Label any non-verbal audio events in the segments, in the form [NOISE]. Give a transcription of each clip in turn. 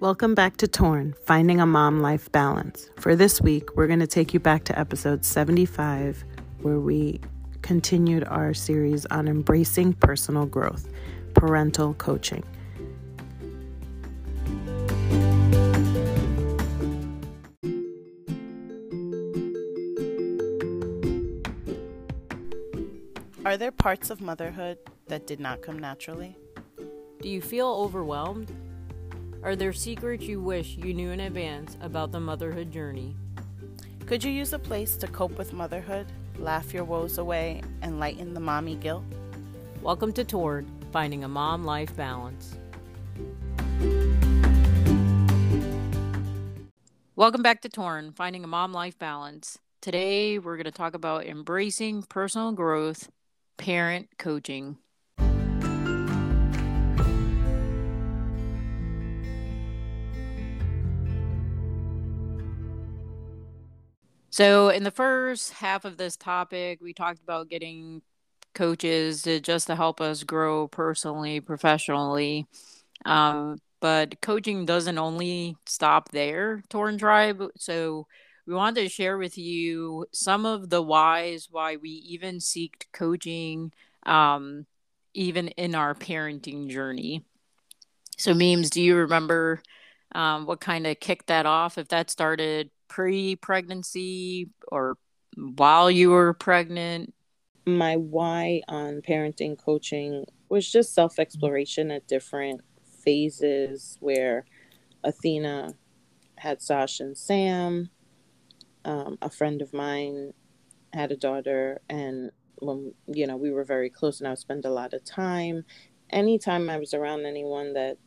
Welcome back to Torn Finding a Mom Life Balance. For this week, we're going to take you back to episode 75, where we continued our series on embracing personal growth, parental coaching. Are there parts of motherhood that did not come naturally? Do you feel overwhelmed? Are there secrets you wish you knew in advance about the motherhood journey? Could you use a place to cope with motherhood, laugh your woes away, and lighten the mommy guilt? Welcome to Torn, Finding a Mom Life Balance. Welcome back to Torn, Finding a Mom Life Balance. Today, we're going to talk about embracing personal growth, parent coaching. So, in the first half of this topic, we talked about getting coaches to just to help us grow personally, professionally. Um, but coaching doesn't only stop there, Torn Tribe. So, we wanted to share with you some of the whys why we even seeked coaching, um, even in our parenting journey. So, memes, do you remember um, what kind of kicked that off? If that started pre pregnancy or while you were pregnant? My why on parenting coaching was just self exploration at different phases where Athena had Sash and Sam. Um, a friend of mine had a daughter, and when you know we were very close, and I would spend a lot of time. Anytime I was around anyone that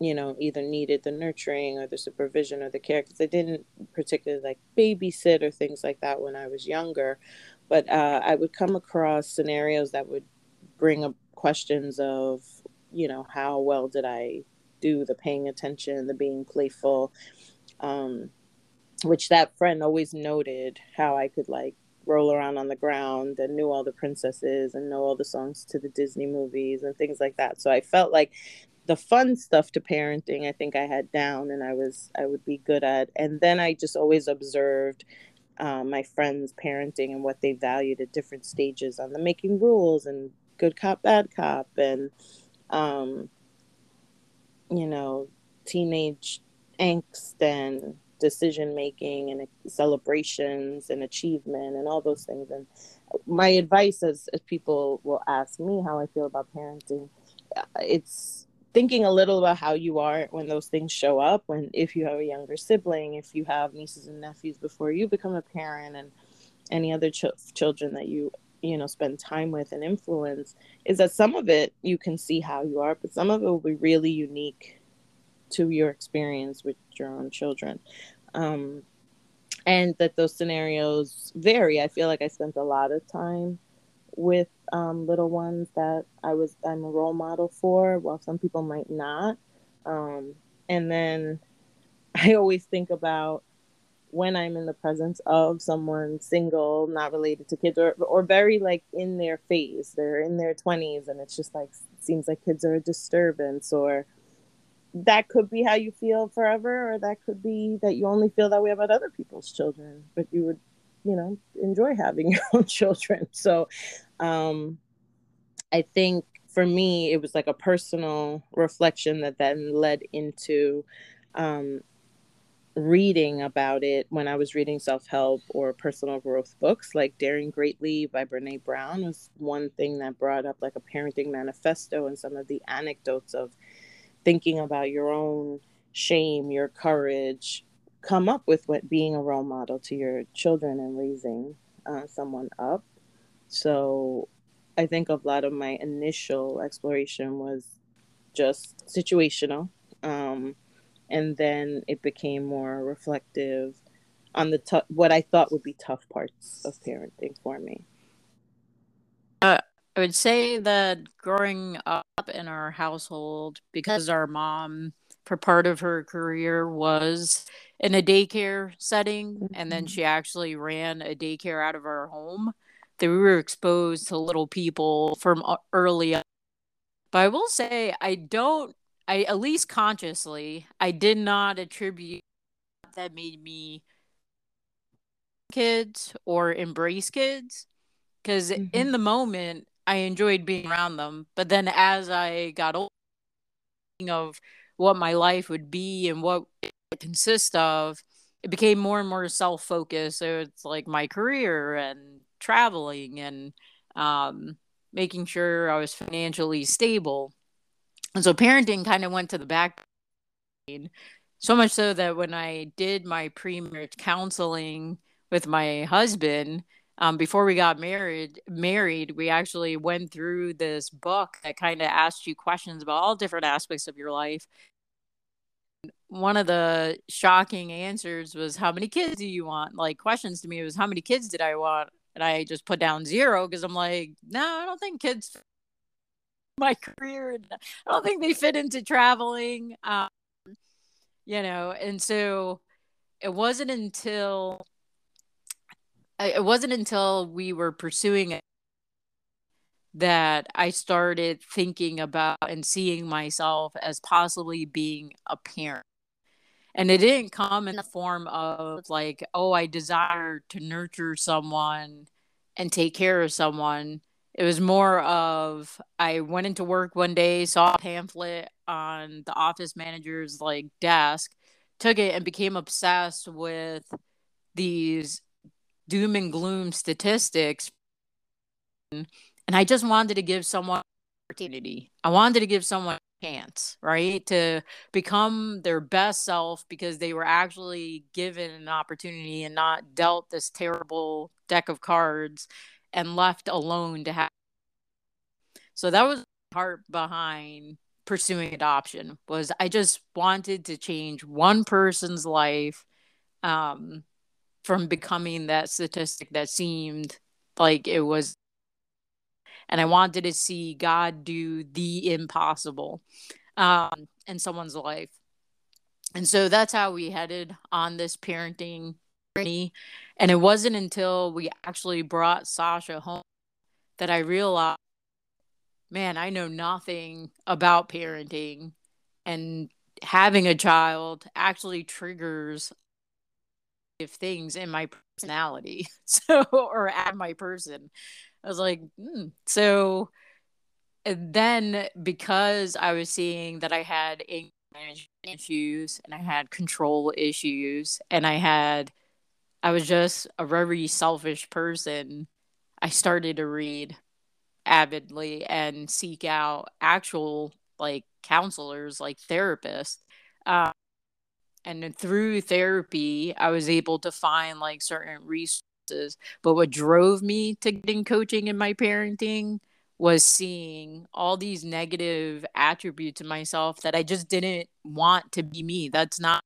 you know, either needed the nurturing or the supervision or the care because I didn't particularly like babysit or things like that when I was younger. But uh, I would come across scenarios that would bring up questions of, you know, how well did I do the paying attention, the being playful, um, which that friend always noted how I could like roll around on the ground and knew all the princesses and know all the songs to the Disney movies and things like that. So I felt like the fun stuff to parenting i think i had down and i was i would be good at. And then i just always observed um, my friends parenting and what they valued at different stages on the making rules and good cop bad cop and um, you know teenage angst and decision making and celebrations and achievement and all those things. And my advice as, as people will ask me how i feel about parenting uh, it's thinking a little about how you are when those things show up when if you have a younger sibling if you have nieces and nephews before you become a parent and any other ch- children that you you know spend time with and influence is that some of it you can see how you are but some of it will be really unique to your experience with your own children. Um, and that those scenarios vary. I feel like i spent a lot of time with um, little ones that I was I'm a role model for, while some people might not. Um, and then [LAUGHS] I always think about when I'm in the presence of someone single, not related to kids, or or very like in their phase, they're in their twenties, and it's just like seems like kids are a disturbance, or that could be how you feel forever, or that could be that you only feel that way about other people's children, but you would you know enjoy having [LAUGHS] your own children. So um i think for me it was like a personal reflection that then led into um reading about it when i was reading self-help or personal growth books like daring greatly by brene brown was one thing that brought up like a parenting manifesto and some of the anecdotes of thinking about your own shame your courage come up with what being a role model to your children and raising uh, someone up. So I think a lot of my initial exploration was just situational. Um, and then it became more reflective on the t- what I thought would be tough parts of parenting for me. Uh, I would say that growing up in our household, because our mom, for part of her career, was in a daycare setting mm-hmm. and then mm-hmm. she actually ran a daycare out of our home that we were exposed to little people from early on. but i will say i don't I at least consciously, I did not attribute that made me kids or embrace kids because mm-hmm. in the moment I enjoyed being around them, but then as I got older, of what my life would be and what it consists of, it became more and more self focused. So it's like my career and traveling and um, making sure I was financially stable. And so parenting kind of went to the back. So much so that when I did my pre marriage counseling with my husband, um, before we got married, married, we actually went through this book that kind of asked you questions about all different aspects of your life one of the shocking answers was how many kids do you want like questions to me was how many kids did i want and i just put down zero because i'm like no i don't think kids my [LAUGHS] career i don't think they fit into traveling um, you know and so it wasn't until it wasn't until we were pursuing it that I started thinking about and seeing myself as possibly being a parent. And it didn't come in the form of like, oh, I desire to nurture someone and take care of someone. It was more of I went into work one day, saw a pamphlet on the office manager's like desk, took it and became obsessed with these doom and gloom statistics and I just wanted to give someone opportunity. I wanted to give someone chance, right? To become their best self because they were actually given an opportunity and not dealt this terrible deck of cards and left alone to have. So that was part behind pursuing adoption was I just wanted to change one person's life um, from becoming that statistic that seemed like it was and I wanted to see God do the impossible um, in someone's life. And so that's how we headed on this parenting journey. And it wasn't until we actually brought Sasha home that I realized, man, I know nothing about parenting. And having a child actually triggers things in my personality [LAUGHS] so or at my person I was like, mm. so then because I was seeing that I had management issues and I had control issues and I had, I was just a very selfish person. I started to read avidly and seek out actual like counselors, like therapists. Um, and through therapy, I was able to find like certain resources but what drove me to getting coaching in my parenting was seeing all these negative attributes in myself that I just didn't want to be me. That's not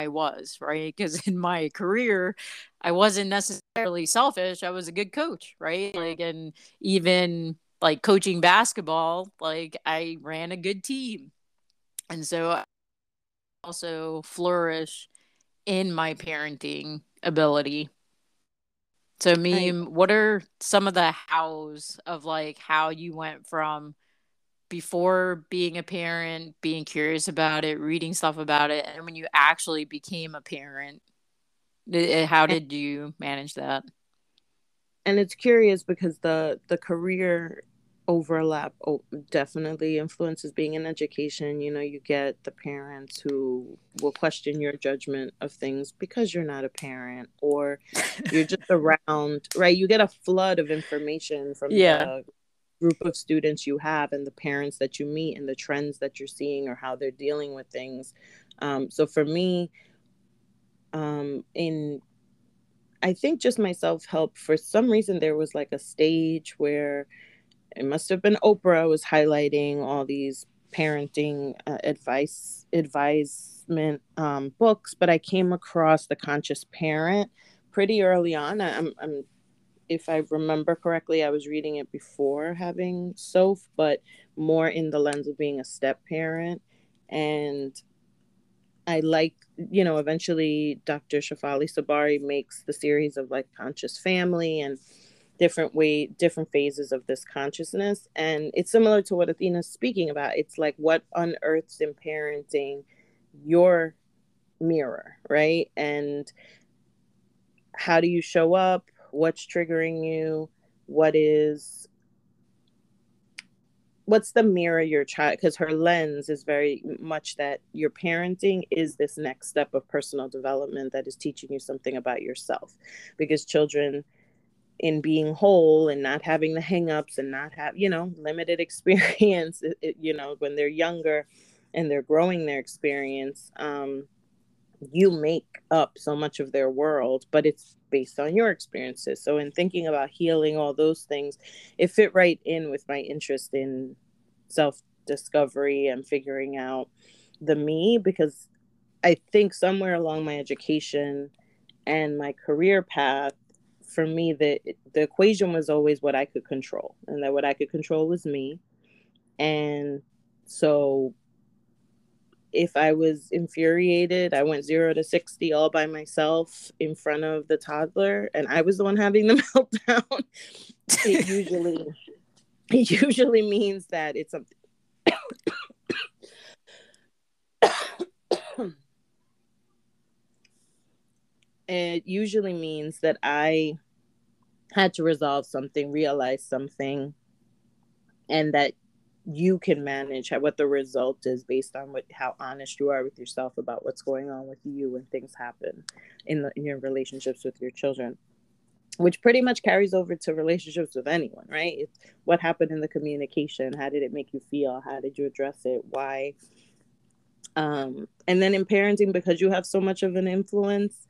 I was, right? Because in my career, I wasn't necessarily selfish. I was a good coach, right? Like, and even like coaching basketball, like I ran a good team. And so also flourish in my parenting ability so, Meme, what are some of the hows of like how you went from before being a parent, being curious about it, reading stuff about it, and when you actually became a parent? Eh, how did you manage that? And it's curious because the the career overlap oh, definitely influences being in education. You know, you get the parents who will question your judgment of things because you're not a parent or you're just [LAUGHS] around, right? You get a flood of information from yeah. the group of students you have and the parents that you meet and the trends that you're seeing or how they're dealing with things. Um, so for me, um, in I think just my self help, for some reason, there was like a stage where it must have been Oprah was highlighting all these parenting uh, advice advisement um, books, but I came across the Conscious Parent pretty early on. I'm, I'm, if I remember correctly, I was reading it before having Soph, but more in the lens of being a step parent. And I like, you know, eventually Dr. Shefali Tsabary makes the series of like Conscious Family and different way different phases of this consciousness. And it's similar to what athena's speaking about. It's like what unearths in parenting your mirror right? And how do you show up? What's triggering you? What is what's the mirror your child because her lens is very much that your parenting is this next step of personal development that is teaching you something about yourself. Because children in being whole and not having the hangups and not have you know limited [LAUGHS] experience you know when they're younger and they're growing their experience um, you make up so much of their world but it's based on your experiences. So, in thinking about healing all those things, it fit right in with my interest in self discovery and figuring out the me because I think somewhere along my education and my career path, for me, the the equation was always what I could control, and that what I could control was me. And so if I was infuriated, I went zero to 60 all by myself in front of the toddler, and I was the one having the [LAUGHS] meltdown. [LAUGHS] it usually, it usually means that it's something. It usually means that I had to resolve something, realize something, and that you can manage what the result is based on what how honest you are with yourself about what's going on with you when things happen in, the, in your relationships with your children which pretty much carries over to relationships with anyone right? It's what happened in the communication. How did it make you feel? How did you address it? Why? Um and then in parenting because you have so much of an influence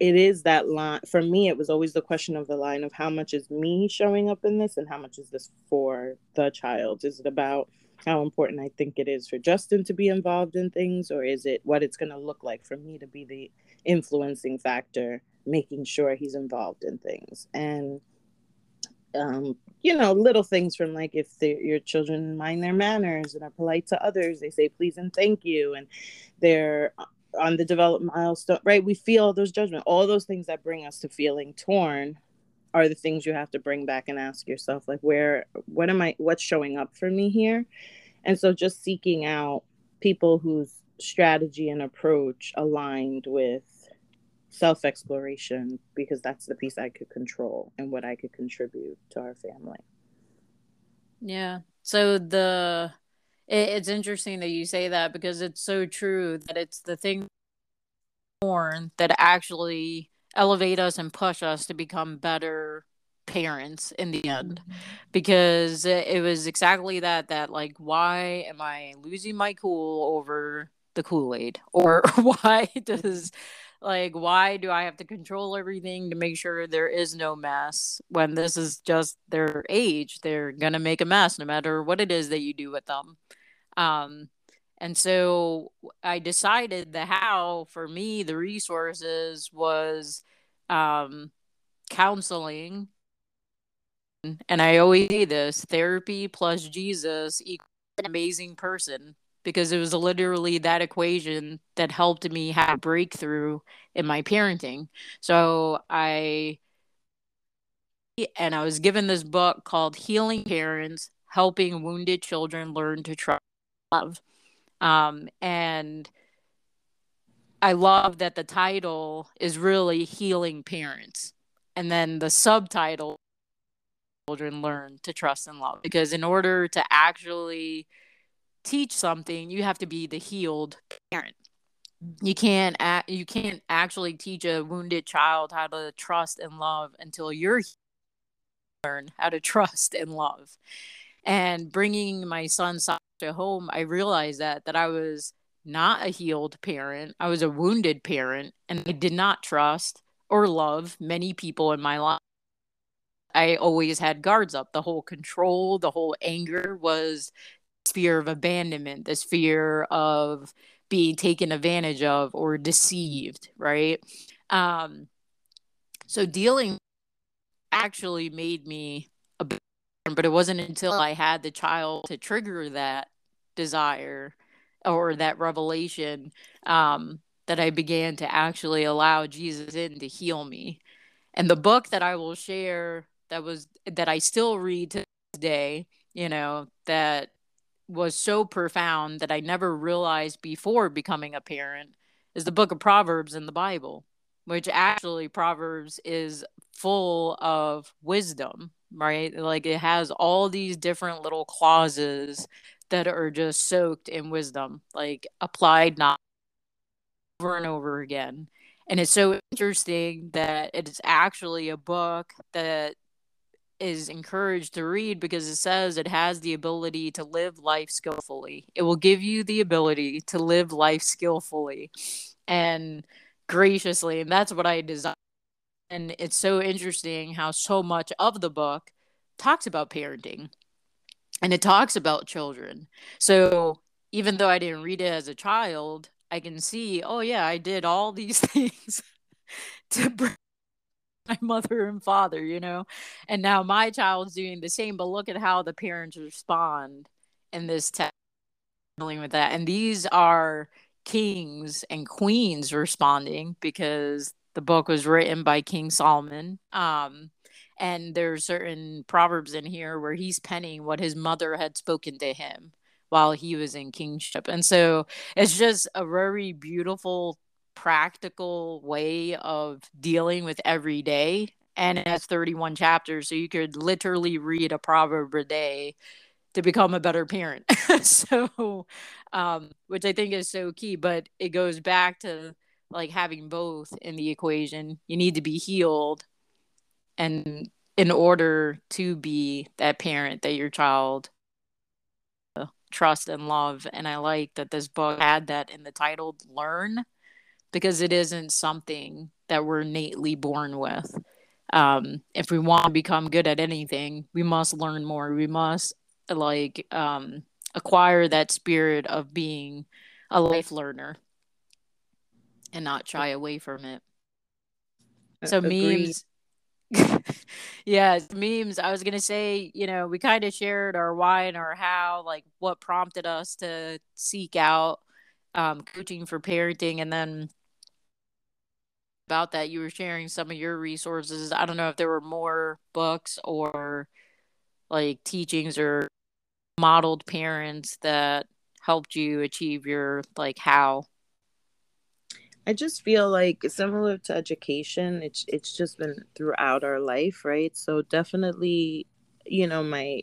it is that line for me it was always the question of the line of how much is me showing up in this and how much is this for the child? Is it about how important i think it is for justin to be involved in things or is it what it's going to look like for me to be the influencing factor making sure he's involved in things? And um, you know little things from like if your children mind their manners and are polite to others they say please and thank you and they're on the development milestone, right? We feel those judgment, all those things that bring us to feeling torn are the things you have to bring back and ask yourself, like, where, what am I, what's showing up for me here? And so just seeking out people whose strategy and approach aligned with self exploration, because that's the piece I could control and what I could contribute to our family. Yeah. So the it, it's interesting that you say that because it's so true that it's the thing born that actually elevate us and push us to become better parents in the end mm-hmm. because it was exactly that that like why am i losing my cool over the kool-aid or [LAUGHS] why does like why do i have to control everything to make sure there is no mess when this is just their age? They're gonna make a mess no matter what it is that you do with them. Um, and so I decided the how for me, the resources was um, counseling. And I always say this therapy plus Jesus equals an amazing person because it was literally that equation that helped me have a breakthrough in my parenting. So I and I was given this book called Healing Parents Helping Wounded Children Learn to Trust love. Um, and I love that the title is really Healing Parents. And then the subtitle children learn to trust and love because in order to actually teach something you have to be the healed parent mm-hmm. you can't act, you can't actually teach a wounded child how to trust and love until you're learn how to [LAUGHS] trust and love and bringing my son Sasha home, I realized that that I was not a healed parent. I was a wounded parent, and I did not trust or love many people in my life. I always had guards up. The whole control, the whole anger was fear of abandonment, this fear of being taken advantage of or deceived, right? Um, so dealing actually made me a but it wasn't until I had the child to trigger that desire or that revelation um, that I began to actually allow Jesus in to heal me. And the book that I will share that was that I still read to this day, you know, that was so profound that I never realized before becoming a parent is the book of Proverbs in the Bible, which actually Proverbs is full of wisdom, right? Like it has all these different little clauses that are just soaked in wisdom, like applied not over and over again. And it's so interesting that it is actually a book that is encouraged to read because it says it has the ability to live life skillfully. It will give you the ability to live life skillfully and graciously. And that's what I designed. And it's so interesting how so much of the book talks about parenting and it talks about children. So even though I didn't read it as a child, I can see, oh yeah, I did all these [LAUGHS] things to bring [LAUGHS] my mother and father, you know, and now my child's doing the same. But look at how the parents respond in this text, dealing with that. And these are kings and queens responding because the book was written by King Solomon. Um, and there's certain proverbs in here where he's penning what his mother had spoken to him while he was in kingship. And so it's just a very beautiful practical way of dealing with every day and it has 31 chapters so you could literally read a proverb a day to become a better parent. [LAUGHS] So um, which i think is so key but it goes back to like having both in the equation. You need to be healed and in order to be that parent that your child uh, trust and love and i like that this book had that in the title learn because it isn't something that we're innately born with. Um, if we want to become good at anything, we must learn more. We must like um, acquire that spirit of being a life learner and not shy away from it. So Agreed. memes [LAUGHS] yeah, memes. I was gonna say, you know, we kind of shared our why and our how, like what prompted us to seek out um, coaching for parenting, and then about that you were sharing some of your resources. I don't know if there were more books or like teachings or modeled parents that helped you achieve your like how. I just feel like similar to education it's it's just been throughout our life right? So definitely you know my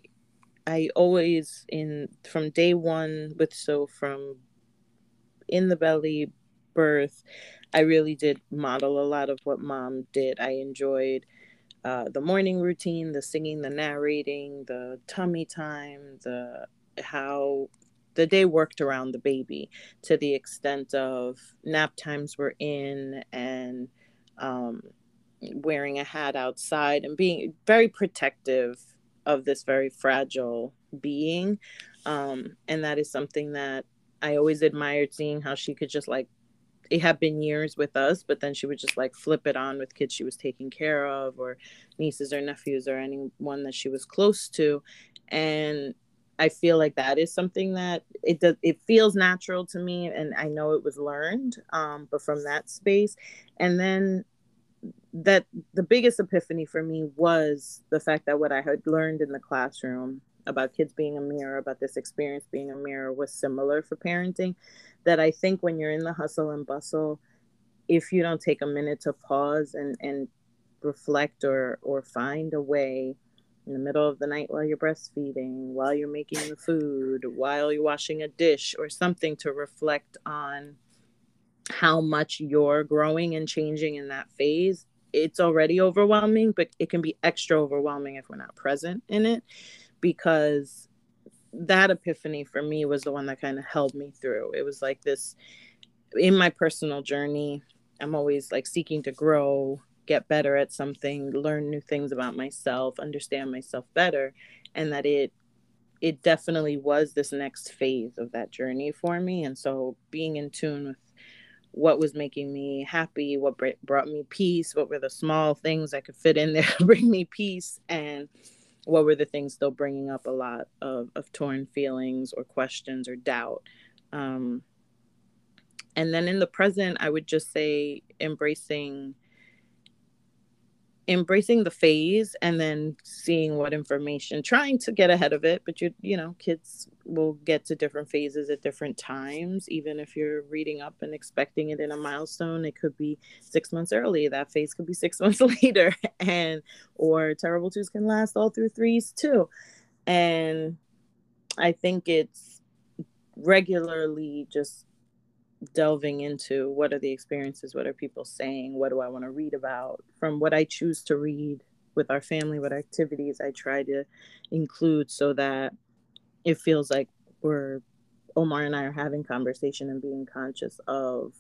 i always in from day one with so from in the belly birth I really did model a lot of what mom did. I enjoyed uh, the morning routine, the singing, the narrating, the tummy time, the how the day worked around the baby to the extent of nap times were in and um, wearing a hat outside and being very protective of this very fragile being. Um, and that is something that I always admired seeing how she could just like it had been years with us, but then she would just like flip it on with kids she was taking care of, or nieces or nephews, or anyone that she was close to. And I feel like that is something that it does. It feels natural to me, and I know it was learned, um, but from that space, and then that the biggest epiphany for me was the fact that what I had learned in the classroom about kids being a mirror, about this experience being a mirror, was similar for parenting that I think when you're in the hustle and bustle, if you don't take a minute to pause and, and reflect or, or find a way in the middle of the night while you're breastfeeding, while you're making the food, while you're washing a dish, or something to reflect on how much you're growing and changing in that phase, it's already overwhelming, but it can be extra overwhelming if we're not present in it because that epiphany for me was the one that kind of held me through. It was like this in my personal journey, I'm always like seeking to grow, get better at something, learn new things about myself, understand myself better, and that it it definitely was this next phase of that journey for me. And so being in tune with what was making me happy, what brought me peace, what were the small things I could fit in there [LAUGHS] bring me peace and what were the things still bringing up a lot of, of torn feelings or questions or doubt? Um, and then in the present i would just say embracing embracing the phase and then seeing what information trying to get ahead of it but you you know kids will get to different phases at different times. Even if you're reading up and expecting it in a milestone it could be six months early that phase could be six [LAUGHS] months later and or terrible twos can last all through threes too. And i think it's regularly just delving into what are the experiences, what are people saying, what do I want to read about. From what I choose to read with our family, what activities I try to include so that it feels like we're Omar and I are having conversation and being conscious of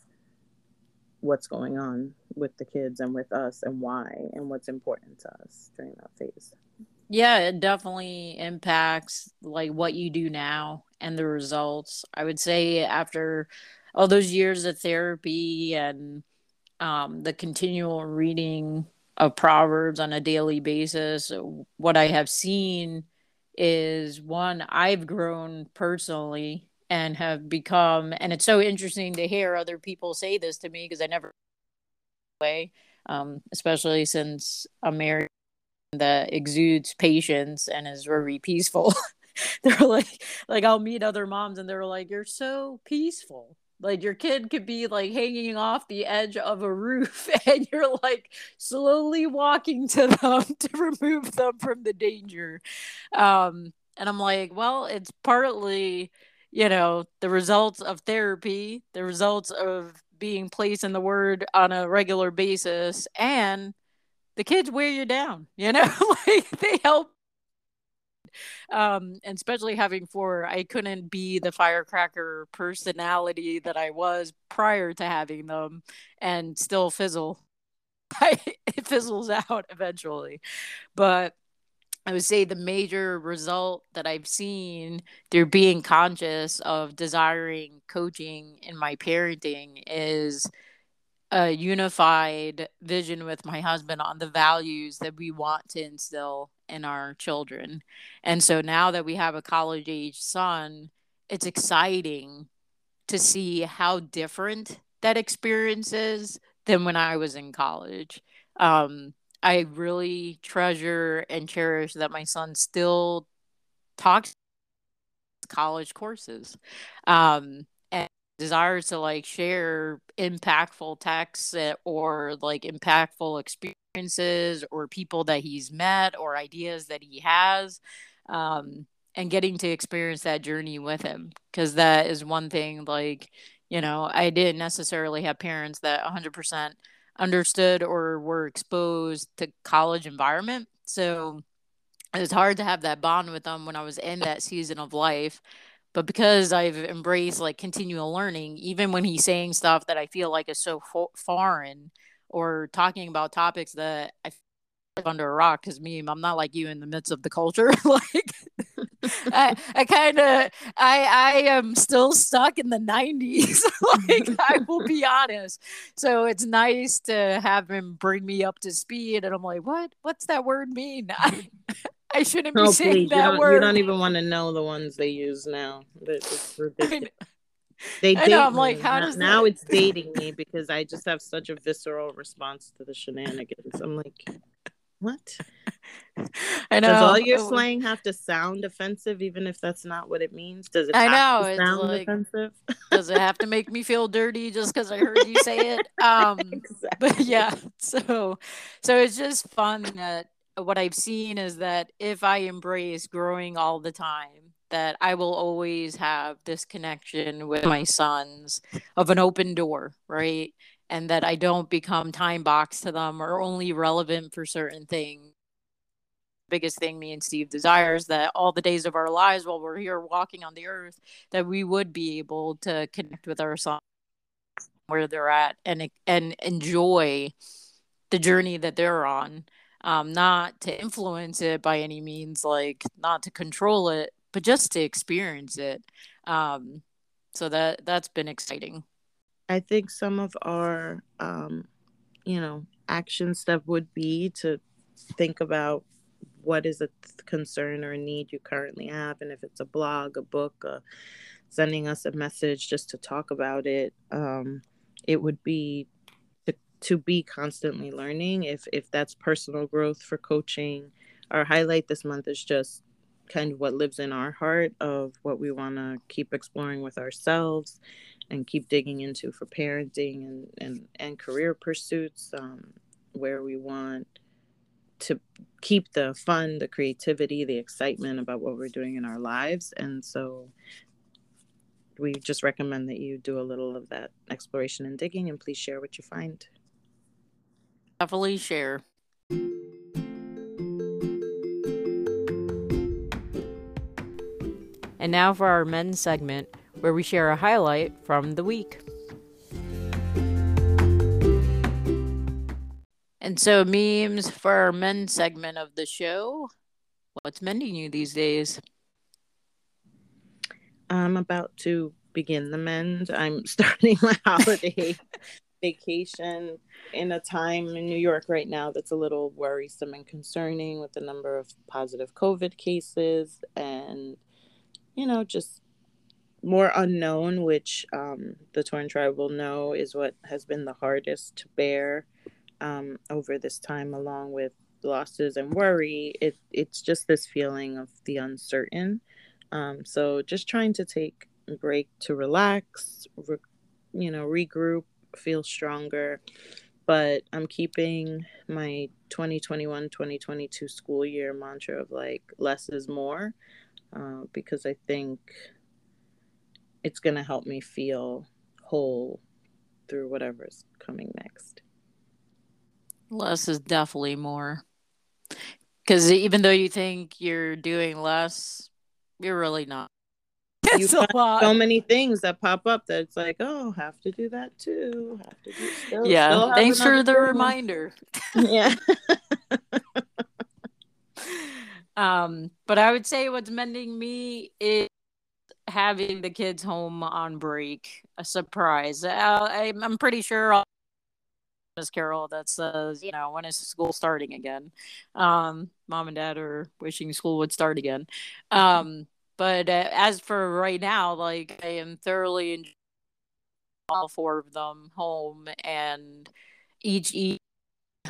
what's going on with the kids and with us and why and what's important to us during that phase. Yeah, it definitely impacts like what you do now and the results. I would say after all those years of therapy and um, the continual reading of proverbs on a daily basis what i have seen is one i've grown personally and have become and it's so interesting to hear other people say this to me because i never way um, especially since i'm that exudes patience and is very peaceful. [LAUGHS] They're like like i'll meet other moms and they're like you're so peaceful like your kid could be like hanging off the edge of a roof [LAUGHS] and you're like slowly walking to them [LAUGHS] to remove them from the danger. Um, and I'm like, well, it's partly, you know, the results of therapy, the results of being placed in the word on a regular basis, and the kids wear you down, you know, [LAUGHS] like they help um, and especially having four, I couldn't be the firecracker personality that I was prior to having them, and still fizzle. [LAUGHS] it fizzles out eventually, but I would say the major result that I've seen through being conscious of desiring coaching in my parenting is a unified vision with my husband on the values that we want to instill in our children. And so now that we have a college age son, it's exciting to see how different that experience is than when I was in college. Um, I really treasure and cherish that my son still talks college courses. Um, desires to like share impactful texts eh, or like impactful experiences or people that he's met or ideas that he has um, and getting to experience that journey with him. Because that is one thing like you know i didn't necessarily have parents that 100% understood or were exposed to college environment. So it was hard to have that bond with them when i was in that season of life but because I've embraced like continual learning, even when he's saying stuff that I feel like is so fo- foreign or talking about topics that I under a rock, because me, I'm not like you in the midst of the culture. [LAUGHS] like, I, I kind of, I, I am still stuck in the 90s. [LAUGHS] like, I will [LAUGHS] be honest. So it's nice to have him bring me up to speed, and I'm like, what? What's that word mean? I, [LAUGHS] I shouldn't be oh, saying please. that you word. You don't even want to know the ones they use now. It's [LAUGHS] ridiculous. They date know, I'm me. like, how now, does now it's dating me [LAUGHS] because I just have such a visceral response to the shenanigans. I'm like, what? I know. Does all your slang have to sound offensive, even if that's not what it means? Does it? I know. sound like, offensive? does it have to make me feel dirty just because I heard you say it? Um, exactly. But yeah, so so it's just fun that what I've seen is that if I embrace growing all the time, that I will always have this connection with my sons of an open door, right? And that I don't become time boxed to them or only relevant for certain things. Biggest thing me and Steve desires that all the days of our lives while we're here walking on the earth, that we would be able to connect with our sons where they're at and and enjoy the journey that they're on um, not to influence it by any means, like not to control it, but just to experience it. Um, so that that's been exciting. I think some of our, um, you know, action step would be to think about what is a concern or a need you currently have, and if it's a blog, a book, uh, sending us a message just to talk about it, um, it would be to be constantly learning if if that's personal growth for coaching. Our highlight this month is just kind of what lives in our heart of what we want to keep exploring with ourselves and keep digging into for parenting and and, and career pursuits um, where we want to keep the fun the creativity the excitement about what we're doing in our lives. And so we just recommend that you do a little of that exploration and digging and please share what you find definitely share And now for our men's segment, where we share a highlight from the week. And so, memes for our men's segment of the show. What's mending you these days? I'm about to begin the mend. I'm [LAUGHS] starting my holiday [LAUGHS] vacation in a time in New York right now that's a little worrisome and concerning with the number of positive COVID cases and you know, just more unknown, which um, the Torn Tribe will know is what has been the hardest to bear um, over this time, along with losses and worry. It it's just this feeling of the uncertain. Um, so just trying to take a break to relax, re- you know, regroup, feel stronger. But I'm keeping my 2021 2022 school year mantra of like less is more uh, because I think it's going to help me feel whole through whatever's coming next. Less is definitely more. Because even though you think you're doing less, you're really not. You so many things that pop up that it's like, oh, have to do that too. Have to do. Still, yeah. Still Thanks for the reminder. [LAUGHS] yeah. [LAUGHS] Um, but I would say what's mending me is having the kids home on break. A surprise. Uh, I, I'm pretty sure. Miss Carol that says, you know, when is school starting again? Um, mom and dad are wishing school would start again. Um, but uh, as for right now, like I am thoroughly enjoying all four of them home, and each each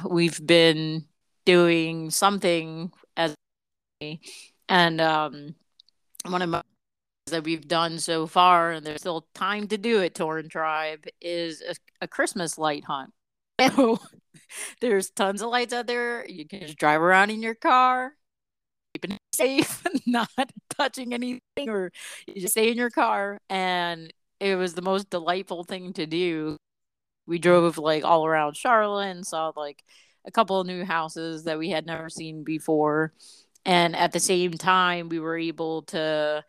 we've been doing something as and um, one of my things that we've done so far, and there's still time to do it, Torn Tribe, is a, a Christmas light hunt. [LAUGHS] So there's tons of lights out there. You can just drive around in your car, keeping it [LAUGHS] safe, not touching anything, or you just stay in your car. And it was the most delightful thing to do. We drove like all around Charlotte and saw like a couple of new houses that we had never seen before and at the same time we were able to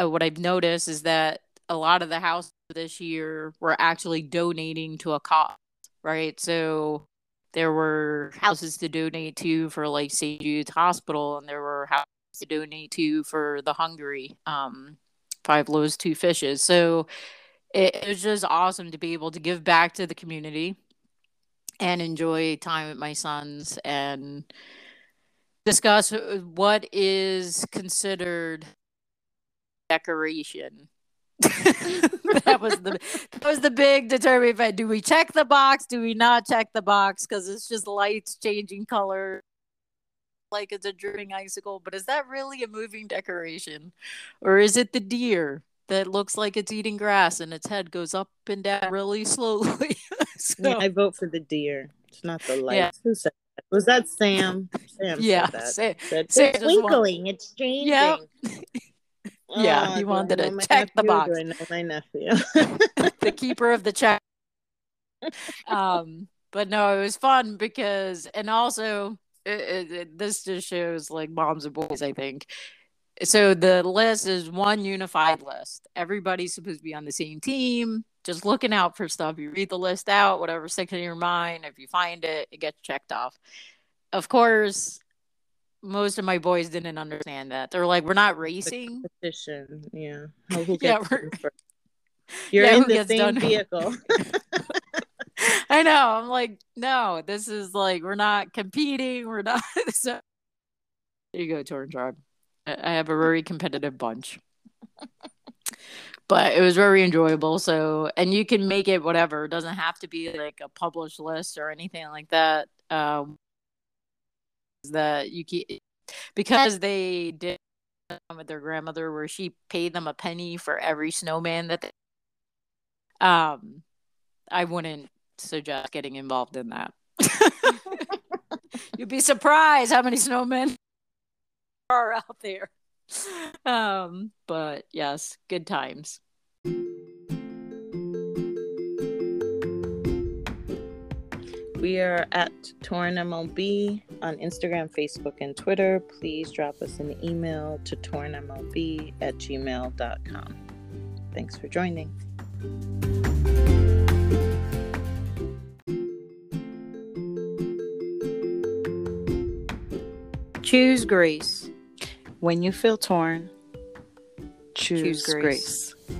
uh, what i've noticed is that a lot of the houses this year were actually donating to a cause right so there were houses to donate to for like st jude's hospital and there were houses to donate to for the hungry um, five loaves two fishes so it, it was just awesome to be able to give back to the community and enjoy time with my sons and discuss what is considered decoration. [LAUGHS] that was the that was the big determining factor. Do we check the box? Do we not check the box? Because it's just lights changing color, like it's a dripping icicle. But is that really a moving decoration, or is it the deer that looks like it's eating grass and its head goes up and down really [LAUGHS] slowly? [LAUGHS] so, yeah, I vote for the deer. It's not the lights. Yeah. Who said that? was that Sam? Sam yeah, said Sam, said, Sam it's twinkling. Want... It's changing. [LAUGHS] Yeah. yeah, oh, he wanted to check the box. I know my nephew? the keeper of the check. Um, but no, it was fun because, and also, it, it, it, this just shows like moms and boys. I think so. The list is one unified list. Everybody's supposed to be on the same team just looking out for stuff. You read the list out, whatever sticks in your mind. If you find it, it gets checked off. Of course, most of my boys didn't understand that. They're like, "We're not racing." Competition, yeah. [LAUGHS] Yeah, we're... You're yeah, in the same [LAUGHS] vehicle. [LAUGHS] I know. I'm like, no, this is like we're not competing. We're not. [LAUGHS] so there you go, Torn Tribe. I have a very competitive bunch. but it was very enjoyable. So, and you can make it whatever. It doesn't have to be like a published list or anything like that. Um, that you keep because they did with their grandmother where she paid them a penny for every snowman that they um I wouldn't suggest getting involved in that. [LAUGHS] You'd be surprised how many snowmen [LAUGHS] are out there. Um, but yes, good times. We are at Torn MLB on Instagram, Facebook, and Twitter. Please drop us an email to tornmlb at gmail.com. Thanks for joining. Choose grace. When you feel torn, choose, Choose grace. grace.